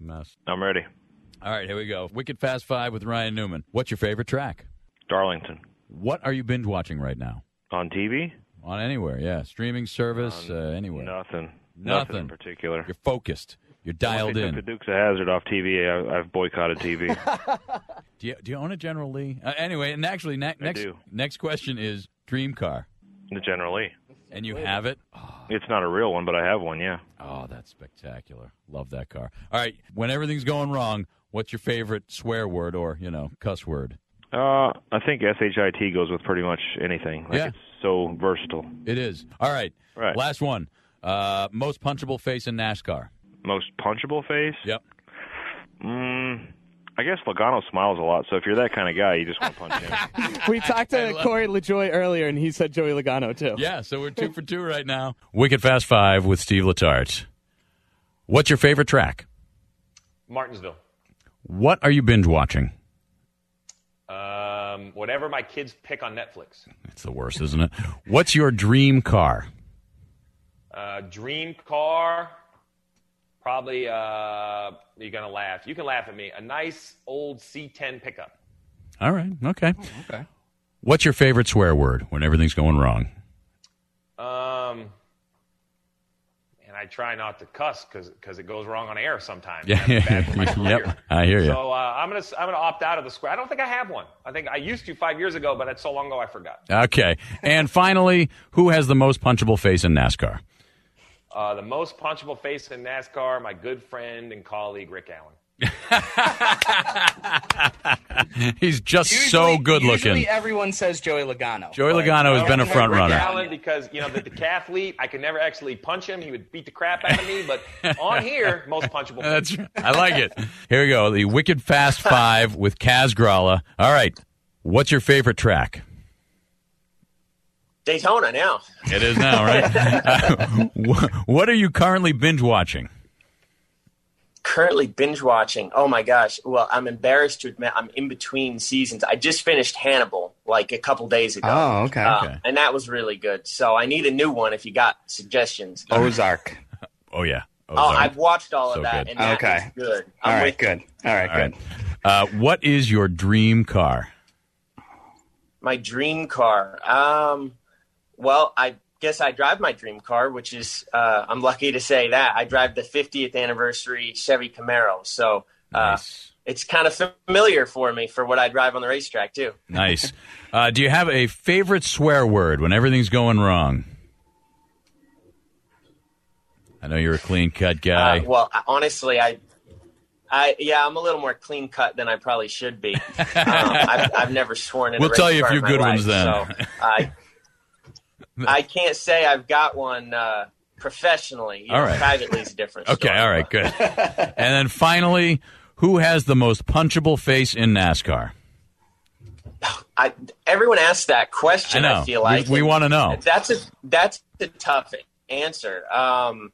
[SPEAKER 2] Mess.
[SPEAKER 6] I'm ready.
[SPEAKER 2] All right, here we go. Wicked Fast Five with Ryan Newman. What's your favorite track?
[SPEAKER 6] Darlington.
[SPEAKER 2] What are you binge watching right now?
[SPEAKER 1] On TV?
[SPEAKER 2] On anywhere, yeah. Streaming service, uh, anywhere.
[SPEAKER 1] Nothing.
[SPEAKER 2] Nothing.
[SPEAKER 1] in particular.
[SPEAKER 2] You're focused. You're dialed
[SPEAKER 1] Once they
[SPEAKER 2] in.
[SPEAKER 1] Took the Dukes of Hazzard off TV. I, I've boycotted TV.
[SPEAKER 2] Do you, do you own a General Lee? Uh, anyway, and actually, ne- next
[SPEAKER 1] do.
[SPEAKER 2] next question is dream car,
[SPEAKER 1] the General Lee.
[SPEAKER 2] And you have it.
[SPEAKER 1] It's not a real one, but I have one. Yeah.
[SPEAKER 2] Oh, that's spectacular! Love that car. All right, when everything's going wrong, what's your favorite swear word or you know cuss word?
[SPEAKER 1] Uh, I think shit goes with pretty much anything. Like
[SPEAKER 2] Yeah.
[SPEAKER 1] It's so versatile.
[SPEAKER 2] It is. All right,
[SPEAKER 1] Right.
[SPEAKER 2] last one. Uh, most punchable face in NASCAR.
[SPEAKER 1] Most punchable face.
[SPEAKER 2] Yep.
[SPEAKER 1] Mm, I guess Logano smiles a lot. So if you're that kind of guy, you just want to punch him.
[SPEAKER 9] We talked to Corey LaJoie earlier, and he said Joey Logano too.
[SPEAKER 2] Yeah, so we're two for two right now. Wicked Fast Five with Steve Letarte. What's your favorite track?
[SPEAKER 10] Martinsville.
[SPEAKER 2] What are you binge watching?
[SPEAKER 10] Um, whatever my kids pick on Netflix.
[SPEAKER 2] It's the worst, isn't it? What's your dream car?
[SPEAKER 10] Uh, dream car. Probably, uh, you're going to laugh. You can laugh at me. A nice old C10 pickup.
[SPEAKER 2] All right, okay.
[SPEAKER 10] Okay.
[SPEAKER 2] What's your favorite swear word when everything's going wrong?
[SPEAKER 10] Um, and I try not to cuss because it goes wrong on air sometimes.
[SPEAKER 2] Yeah,
[SPEAKER 10] That's bad for my
[SPEAKER 2] yep. I hear you.
[SPEAKER 10] So uh, I'm gonna I'm gonna opt out of the square. I don't think I have one. I think I used to five years ago, but that's so long ago I forgot.
[SPEAKER 2] Okay, and finally, who has the most punchable face in NASCAR?
[SPEAKER 10] Uh, the most punchable face in NASCAR, my good friend and colleague Rick Allen.
[SPEAKER 2] He's just so good looking.
[SPEAKER 9] Usually everyone says Joey Logano.
[SPEAKER 2] Joey Logano has been a front runner.
[SPEAKER 10] Allen because you know the decathlete, I could never actually punch him. He would beat the crap out of me. But on here, most punchable.
[SPEAKER 2] That's
[SPEAKER 10] face.
[SPEAKER 2] I like it. Here we go. The Wicked Fast Five with Kaz Grala. All right, what's your favorite track?
[SPEAKER 11] Daytona now.
[SPEAKER 2] It is now, right? Uh, what are you currently binge watching?
[SPEAKER 11] Currently binge watching. Oh my gosh. Well, I'm embarrassed to admit I'm in between seasons. I just finished Hannibal like a couple days ago.
[SPEAKER 9] Oh, okay.
[SPEAKER 11] Uh,
[SPEAKER 9] Okay.
[SPEAKER 11] And that was really good. So I need a new one if you got suggestions.
[SPEAKER 9] Ozark.
[SPEAKER 2] Oh yeah.
[SPEAKER 11] Oh, I've watched all
[SPEAKER 2] So
[SPEAKER 11] of that,
[SPEAKER 2] good.
[SPEAKER 11] and that
[SPEAKER 9] Okay.
[SPEAKER 11] good.
[SPEAKER 9] All
[SPEAKER 11] I'm
[SPEAKER 9] right, good. All right,
[SPEAKER 2] All
[SPEAKER 9] good.
[SPEAKER 2] right. Uh, what is your dream car?
[SPEAKER 11] my dream car. Um, well, I guess I drive my dream car, which is uh, I'm lucky to say that I drive the 50th anniversary Chevy Camaro. So uh, it's kind of familiar for me for what I drive on the racetrack too.
[SPEAKER 2] Nice. Uh, do you have a favorite swear word when everything's going wrong? I know you're a clean cut guy.
[SPEAKER 11] Uh, well, honestly, I. I, yeah, I'm a little more clean cut than I probably should be. Um, I've, I've never sworn in. A race.
[SPEAKER 2] We'll tell you a few good
[SPEAKER 11] life,
[SPEAKER 2] ones then.
[SPEAKER 11] So I, I can't say I've got one uh, professionally. You
[SPEAKER 2] All
[SPEAKER 11] know,
[SPEAKER 2] right.
[SPEAKER 11] Privately is different.
[SPEAKER 2] okay, all right, good. and then finally, who has the most punchable face in NASCAR?
[SPEAKER 11] I, everyone asks that question.
[SPEAKER 2] I know.
[SPEAKER 11] I feel
[SPEAKER 2] We-
[SPEAKER 11] like
[SPEAKER 2] we
[SPEAKER 11] And
[SPEAKER 2] wanna know.
[SPEAKER 11] That's a that's a tough answer. Um,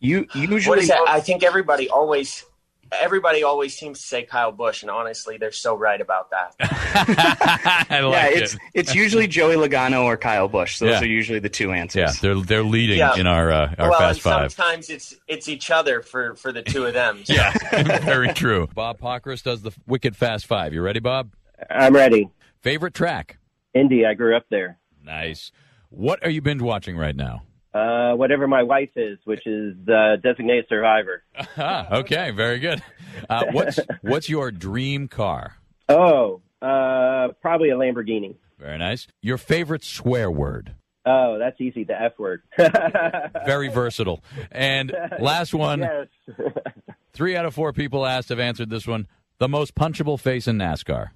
[SPEAKER 9] you usually
[SPEAKER 11] is that? I think everybody always everybody always seems to say Kyle Busch, and honestly, they're so right about that.
[SPEAKER 2] I like
[SPEAKER 9] yeah,
[SPEAKER 2] it.
[SPEAKER 9] it's it's usually Joey Logano or Kyle Busch. Those
[SPEAKER 2] Yeah.
[SPEAKER 9] are usually the two answers.
[SPEAKER 2] Yeah, they're they're leading
[SPEAKER 11] Yeah.
[SPEAKER 2] in our uh, our
[SPEAKER 11] well,
[SPEAKER 2] fast five.
[SPEAKER 11] sometimes it's it's each other for for the two of them. So.
[SPEAKER 2] Yeah, very true. Bob Pockrass does the wicked fast five. You ready, Bob?
[SPEAKER 12] I'm ready.
[SPEAKER 2] Favorite track?
[SPEAKER 12] Indy, I grew up there.
[SPEAKER 2] Nice. What are you binge watching right now?
[SPEAKER 12] Uh, whatever my wife is, which is uh, designated survivor.
[SPEAKER 2] Ah, okay, very good. Uh, what's what's your dream car?
[SPEAKER 12] Oh, uh, probably a Lamborghini.
[SPEAKER 2] Very nice. Your favorite swear word?
[SPEAKER 12] Oh, that's easy. The F word.
[SPEAKER 2] Very versatile. And last one.
[SPEAKER 12] Yes.
[SPEAKER 2] Three out of four people asked have answered this one. The most punchable face in NASCAR.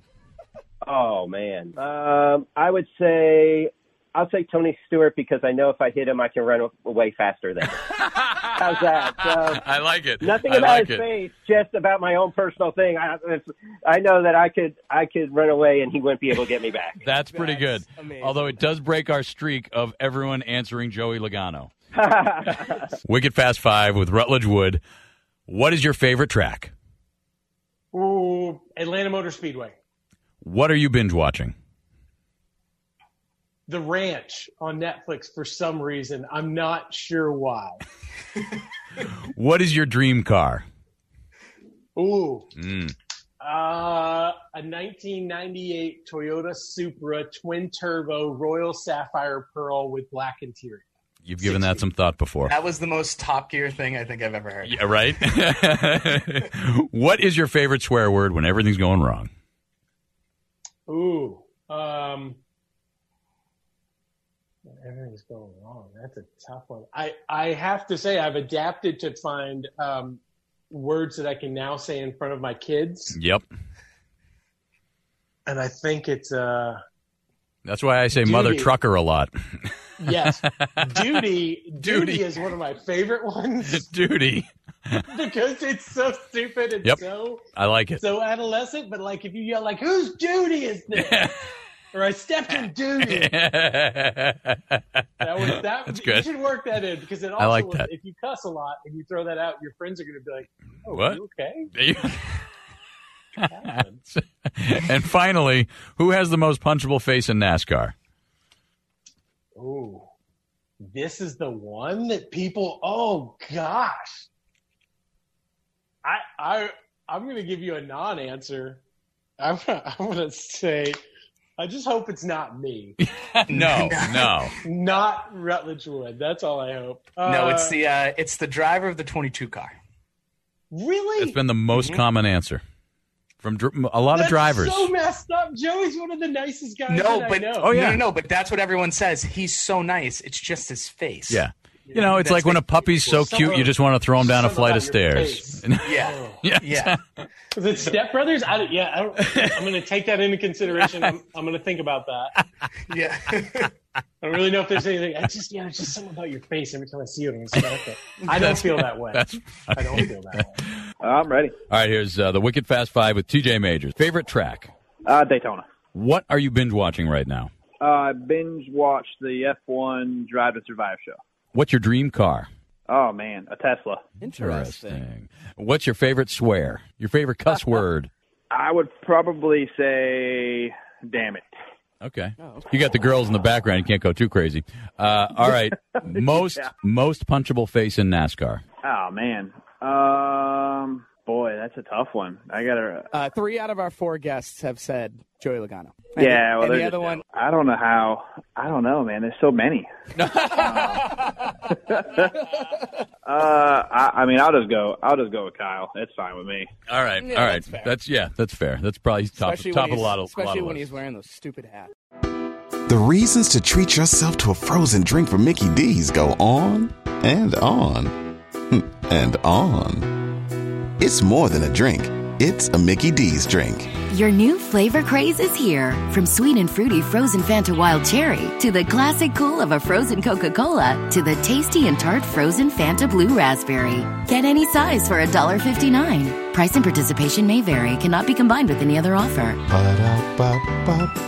[SPEAKER 12] Oh man. Um, I would say I'll say Tony Stewart because I know if I hit him, I can run away faster than him. How's that? So,
[SPEAKER 2] I like it.
[SPEAKER 12] Nothing
[SPEAKER 2] I
[SPEAKER 12] about
[SPEAKER 2] like
[SPEAKER 12] his
[SPEAKER 2] it.
[SPEAKER 12] face, just about my own personal thing. I, it's, I know that I could I could run away and he wouldn't be able to get me back.
[SPEAKER 2] That's pretty good. Although it does break our streak of everyone answering Joey Logano. Wicked Fast Five with Rutledge Wood. What is your favorite track?
[SPEAKER 13] Ooh, Atlanta Motor Speedway.
[SPEAKER 2] What are you binge watching?
[SPEAKER 13] The Ranch on Netflix for some reason. I'm not sure why.
[SPEAKER 2] What is your dream car?
[SPEAKER 13] Ooh,
[SPEAKER 2] Mm.
[SPEAKER 13] Uh, a 1998 Toyota Supra twin turbo Royal Sapphire Pearl with black interior.
[SPEAKER 2] You've given that some thought before.
[SPEAKER 14] That was the most Top Gear thing I think I've ever heard.
[SPEAKER 2] Yeah, right? what is your favorite swear word when everything's going wrong?
[SPEAKER 13] Ooh, um, everything's going wrong. That's a tough one. I I have to say I've adapted to find um, words that I can now say in front of my kids,
[SPEAKER 2] Yep.
[SPEAKER 13] and I think it's uh
[SPEAKER 2] That's why I say mother trucker a lot.
[SPEAKER 13] yes, duty. Duty is one of my favorite ones
[SPEAKER 2] Duty.
[SPEAKER 13] because it's so stupid and
[SPEAKER 2] Yep.
[SPEAKER 13] so
[SPEAKER 2] I like it.
[SPEAKER 13] so adolescent. But like if you yell like whose duty is this? or I stepped in duty. That was that.
[SPEAKER 2] That's
[SPEAKER 13] You
[SPEAKER 2] good.
[SPEAKER 13] should work that in because it also
[SPEAKER 2] I like that.
[SPEAKER 13] if you cuss a lot and you throw that out, your friends are going to be like, "Oh,
[SPEAKER 2] What?
[SPEAKER 13] you okay?"
[SPEAKER 2] and finally, who has the most punchable face in NASCAR?
[SPEAKER 13] Oh, this is the one that people. Oh gosh, I I I'm going to give you a non-answer. I'm I'm going to say, I just hope it's not me.
[SPEAKER 2] no, no.
[SPEAKER 13] Not Rutledge Wood. That's all I hope.
[SPEAKER 14] no,
[SPEAKER 13] Uh,
[SPEAKER 14] it's the uh, it's the driver of the 22 car.
[SPEAKER 13] really.
[SPEAKER 2] It's been the most common answer from dr- a lot of drivers.
[SPEAKER 13] So messed up. Joey's one of the nicest guys.
[SPEAKER 14] No,
[SPEAKER 13] that I
[SPEAKER 14] but
[SPEAKER 13] know.
[SPEAKER 2] Oh, yeah.
[SPEAKER 14] no, no, no, but that's what everyone says. He's so nice. It's just his face.
[SPEAKER 2] yeah. You know, it's like when a puppy's so cute, you just want to throw him down a flight of stairs.
[SPEAKER 14] Yeah.
[SPEAKER 2] yeah.
[SPEAKER 14] Yeah.
[SPEAKER 13] Is it Step Brothers? I don't, yeah, I don't, I'm going to take that into consideration. I'm, I'm going to think about that.
[SPEAKER 14] Yeah.
[SPEAKER 13] I don't really know if there's anything. I just, yeah, it's just something about your face every time I see you. I'm just like, okay. I don't feel that way.
[SPEAKER 2] That's
[SPEAKER 13] I don't feel that way.
[SPEAKER 12] I'm ready.
[SPEAKER 2] All right, here's uh, the Wicked Fast Five with TJ Majors. Favorite track?
[SPEAKER 12] Uh, Daytona.
[SPEAKER 2] What are you binge watching right now?
[SPEAKER 12] Uh, I binge watched the F1 Drive to Survive show.
[SPEAKER 2] What's your dream car?
[SPEAKER 12] Oh man, a Tesla.
[SPEAKER 2] Interesting. What's your favorite swear? Your favorite cuss word?
[SPEAKER 12] I would probably say, "Damn it."
[SPEAKER 2] Okay. You got the girls in the background. You can't go too crazy. Uh, all right. Most
[SPEAKER 12] Yeah.
[SPEAKER 2] most punchable face in NASCAR.
[SPEAKER 12] Oh man. Um, boy, that's a tough one. I gotta.
[SPEAKER 9] Uh, three out of our four guests have said Joey Logano. And
[SPEAKER 12] Yeah,
[SPEAKER 9] the,
[SPEAKER 12] well,
[SPEAKER 9] and the other
[SPEAKER 12] just-
[SPEAKER 9] one.
[SPEAKER 12] I don't know how. I don't know, man. There's so many. Uh, I, I mean, I'll just go. I'll just go with Kyle. It's fine with me.
[SPEAKER 2] All right.
[SPEAKER 9] Yeah,
[SPEAKER 2] all right.
[SPEAKER 9] that's fair.
[SPEAKER 2] That's yeah. That's fair. That's probably top
[SPEAKER 9] Especially
[SPEAKER 2] top of a lot of
[SPEAKER 9] especially
[SPEAKER 2] lot of
[SPEAKER 9] when
[SPEAKER 2] lists.
[SPEAKER 9] he's wearing those stupid hats.
[SPEAKER 15] The reasons to treat yourself to a frozen drink from Mickey D's go on and on and on. It's more than a drink. It's a Mickey D's drink.
[SPEAKER 16] Your new flavor craze is here. From sweet and fruity frozen Fanta Wild Cherry to the classic cool of a frozen Coca Cola to the tasty and tart frozen Fanta Blue Raspberry. Get any size for $1.59. Price and participation may vary, cannot be combined with any other offer.
[SPEAKER 15] Ba-da-ba-ba-ba.